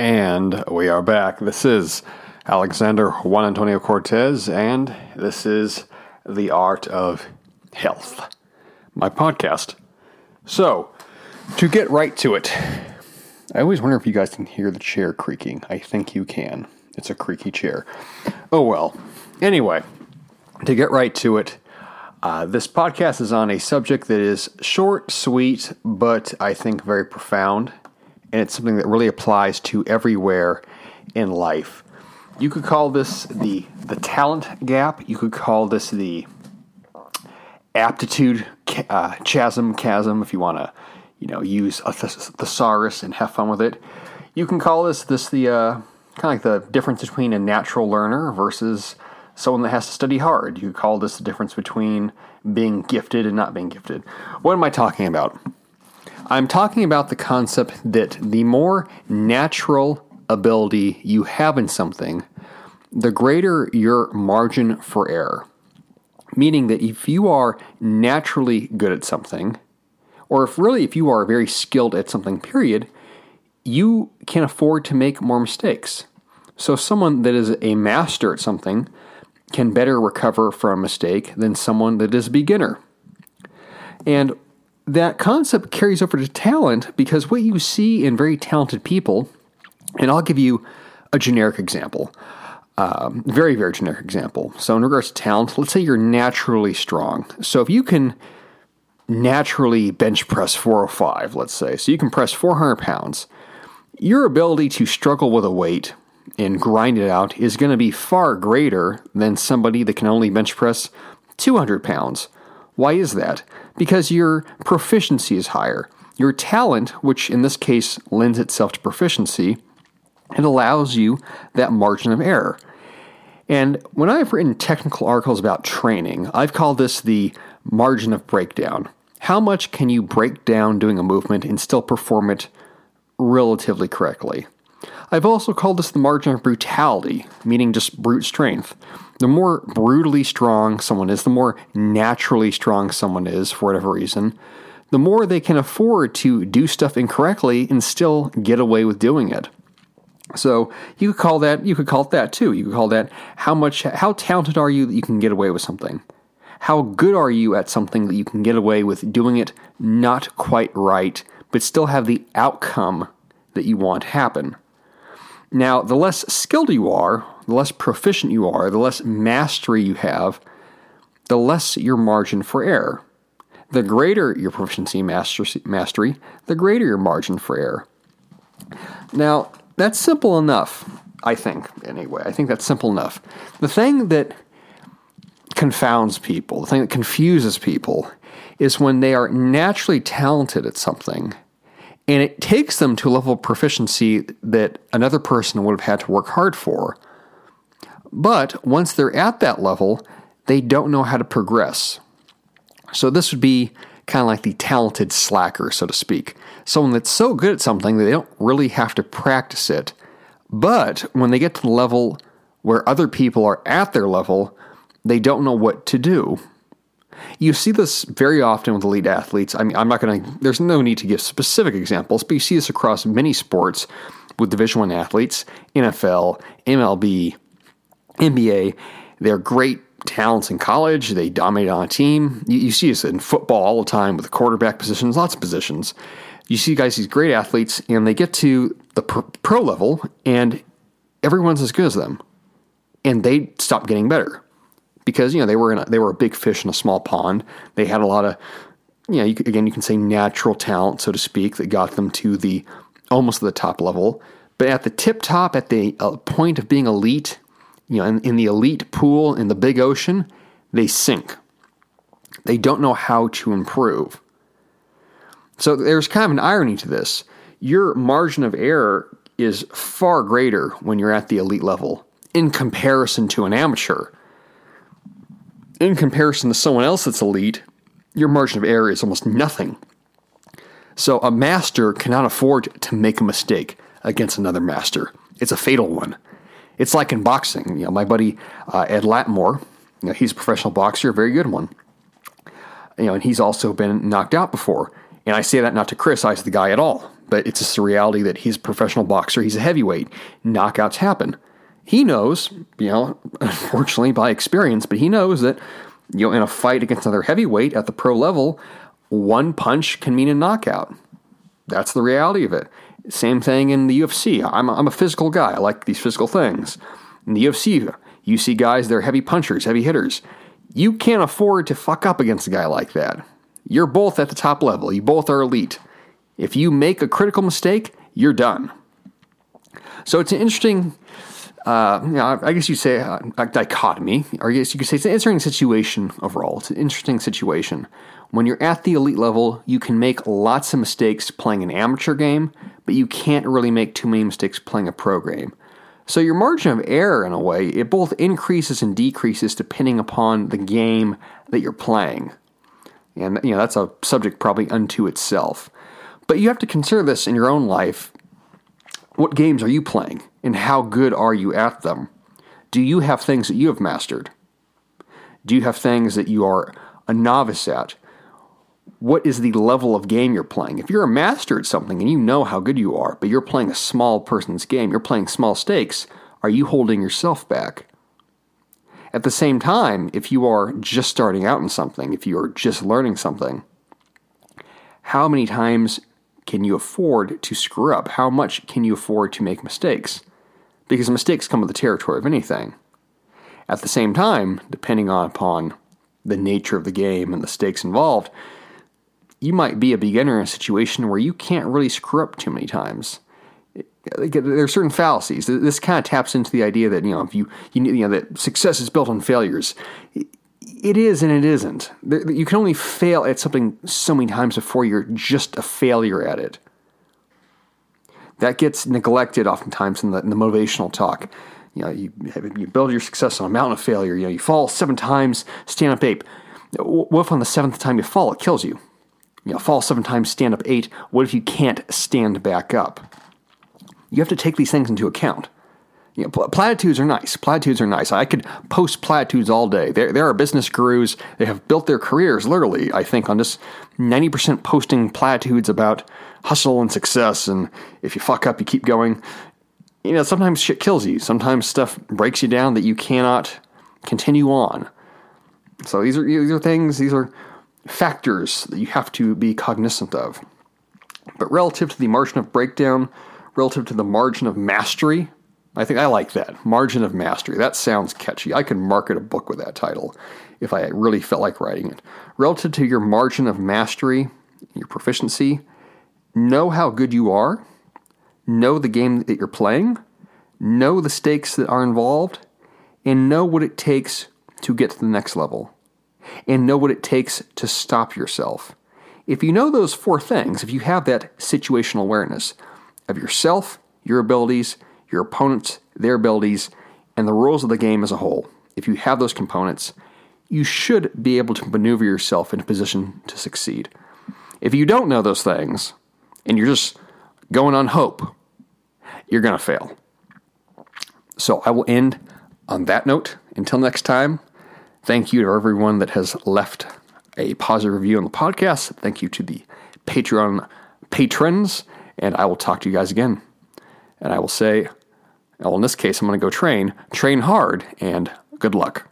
And we are back. This is Alexander Juan Antonio Cortez, and this is The Art of Health, my podcast. So, to get right to it, I always wonder if you guys can hear the chair creaking. I think you can. It's a creaky chair. Oh well. Anyway, to get right to it, uh, this podcast is on a subject that is short, sweet, but I think very profound. And it's something that really applies to everywhere in life. You could call this the, the talent gap. You could call this the aptitude uh, chasm, chasm, if you want to, you know, use a thesaurus and have fun with it. You can call this this the uh, kind of like the difference between a natural learner versus someone that has to study hard. You could call this the difference between being gifted and not being gifted. What am I talking about? I'm talking about the concept that the more natural ability you have in something, the greater your margin for error. Meaning that if you are naturally good at something, or if really if you are very skilled at something, period, you can afford to make more mistakes. So, someone that is a master at something can better recover from a mistake than someone that is a beginner. And that concept carries over to talent because what you see in very talented people, and I'll give you a generic example, um, very, very generic example. So, in regards to talent, let's say you're naturally strong. So, if you can naturally bench press 405, let's say, so you can press 400 pounds, your ability to struggle with a weight and grind it out is going to be far greater than somebody that can only bench press 200 pounds. Why is that? Because your proficiency is higher. Your talent, which in this case lends itself to proficiency, it allows you that margin of error. And when I've written technical articles about training, I've called this the margin of breakdown. How much can you break down doing a movement and still perform it relatively correctly? I've also called this the margin of brutality, meaning just brute strength. The more brutally strong someone is, the more naturally strong someone is for whatever reason, the more they can afford to do stuff incorrectly and still get away with doing it. So you could call that you could call it that too. You could call that how much how talented are you that you can get away with something? How good are you at something that you can get away with doing it not quite right, but still have the outcome that you want happen? Now, the less skilled you are, the less proficient you are, the less mastery you have, the less your margin for error. The greater your proficiency mastery, the greater your margin for error. Now, that's simple enough, I think, anyway. I think that's simple enough. The thing that confounds people, the thing that confuses people, is when they are naturally talented at something and it takes them to a level of proficiency that another person would have had to work hard for. But once they're at that level, they don't know how to progress. So this would be kind of like the talented slacker, so to speak. Someone that's so good at something that they don't really have to practice it. But when they get to the level where other people are at their level, they don't know what to do. You see this very often with elite athletes. I mean, I'm not going to, there's no need to give specific examples, but you see this across many sports with Division One athletes, NFL, MLB, NBA. They're great talents in college. They dominate on a team. You, you see this in football all the time with quarterback positions, lots of positions. You see guys, these great athletes, and they get to the pro level, and everyone's as good as them, and they stop getting better because you know they were a, they were a big fish in a small pond. They had a lot of you know you, again you can say natural talent so to speak that got them to the almost the top level. But at the tip top, at the uh, point of being elite, you know, in, in the elite pool in the big ocean, they sink. They don't know how to improve. So there's kind of an irony to this. Your margin of error is far greater when you're at the elite level in comparison to an amateur in comparison to someone else that's elite, your margin of error is almost nothing. So a master cannot afford to make a mistake against another master. It's a fatal one. It's like in boxing. You know, my buddy uh, Ed Latimore, you know, he's a professional boxer, a very good one. You know, and he's also been knocked out before. And I say that not to criticize the guy at all, but it's just a reality that he's a professional boxer. He's a heavyweight. Knockouts happen. He knows, you know, unfortunately by experience, but he knows that, you know, in a fight against another heavyweight at the pro level, one punch can mean a knockout. That's the reality of it. Same thing in the UFC. I'm a, I'm a physical guy. I like these physical things. In the UFC, you see guys, they're heavy punchers, heavy hitters. You can't afford to fuck up against a guy like that. You're both at the top level. You both are elite. If you make a critical mistake, you're done. So it's an interesting, uh, you know, I guess you say uh, a dichotomy, or I guess you could say it's an interesting situation overall. It's an interesting situation. When you're at the elite level, you can make lots of mistakes playing an amateur game, but you can't really make too many mistakes playing a pro game. So your margin of error, in a way, it both increases and decreases depending upon the game that you're playing. And you know that's a subject probably unto itself. But you have to consider this in your own life. What games are you playing, and how good are you at them? Do you have things that you have mastered? Do you have things that you are a novice at? what is the level of game you're playing. If you're a master at something and you know how good you are, but you're playing a small person's game, you're playing small stakes, are you holding yourself back? At the same time, if you are just starting out in something, if you are just learning something, how many times can you afford to screw up? How much can you afford to make mistakes? Because mistakes come with the territory of anything. At the same time, depending on upon the nature of the game and the stakes involved, you might be a beginner in a situation where you can't really screw up too many times. There are certain fallacies. This kind of taps into the idea that you know if you you, you know that success is built on failures. It is and it isn't. You can only fail at something so many times before you're just a failure at it. That gets neglected oftentimes in the, in the motivational talk. You know, you, you build your success on a mountain of failure. You know, you fall seven times, stand up eight. What if on the seventh time you fall, it kills you? You know, fall seven times, stand up eight. What if you can't stand back up? You have to take these things into account. You know, platitudes are nice. Platitudes are nice. I could post platitudes all day. There, there are business gurus. They have built their careers, literally, I think, on just 90% posting platitudes about hustle and success. And if you fuck up, you keep going. You know, sometimes shit kills you. Sometimes stuff breaks you down that you cannot continue on. So these are these are things. These are factors that you have to be cognizant of. But relative to the margin of breakdown, relative to the margin of mastery, I think I like that. Margin of mastery. That sounds catchy. I could market a book with that title if I really felt like writing it. Relative to your margin of mastery, your proficiency, know how good you are, know the game that you're playing, know the stakes that are involved, and know what it takes to get to the next level and know what it takes to stop yourself. If you know those four things, if you have that situational awareness of yourself, your abilities, your opponents, their abilities, and the rules of the game as a whole, if you have those components, you should be able to maneuver yourself in a position to succeed. If you don't know those things and you're just going on hope, you're going to fail. So I will end on that note. Until next time, Thank you to everyone that has left a positive review on the podcast. Thank you to the Patreon patrons, and I will talk to you guys again. And I will say, well, in this case, I'm going to go train, train hard, and good luck.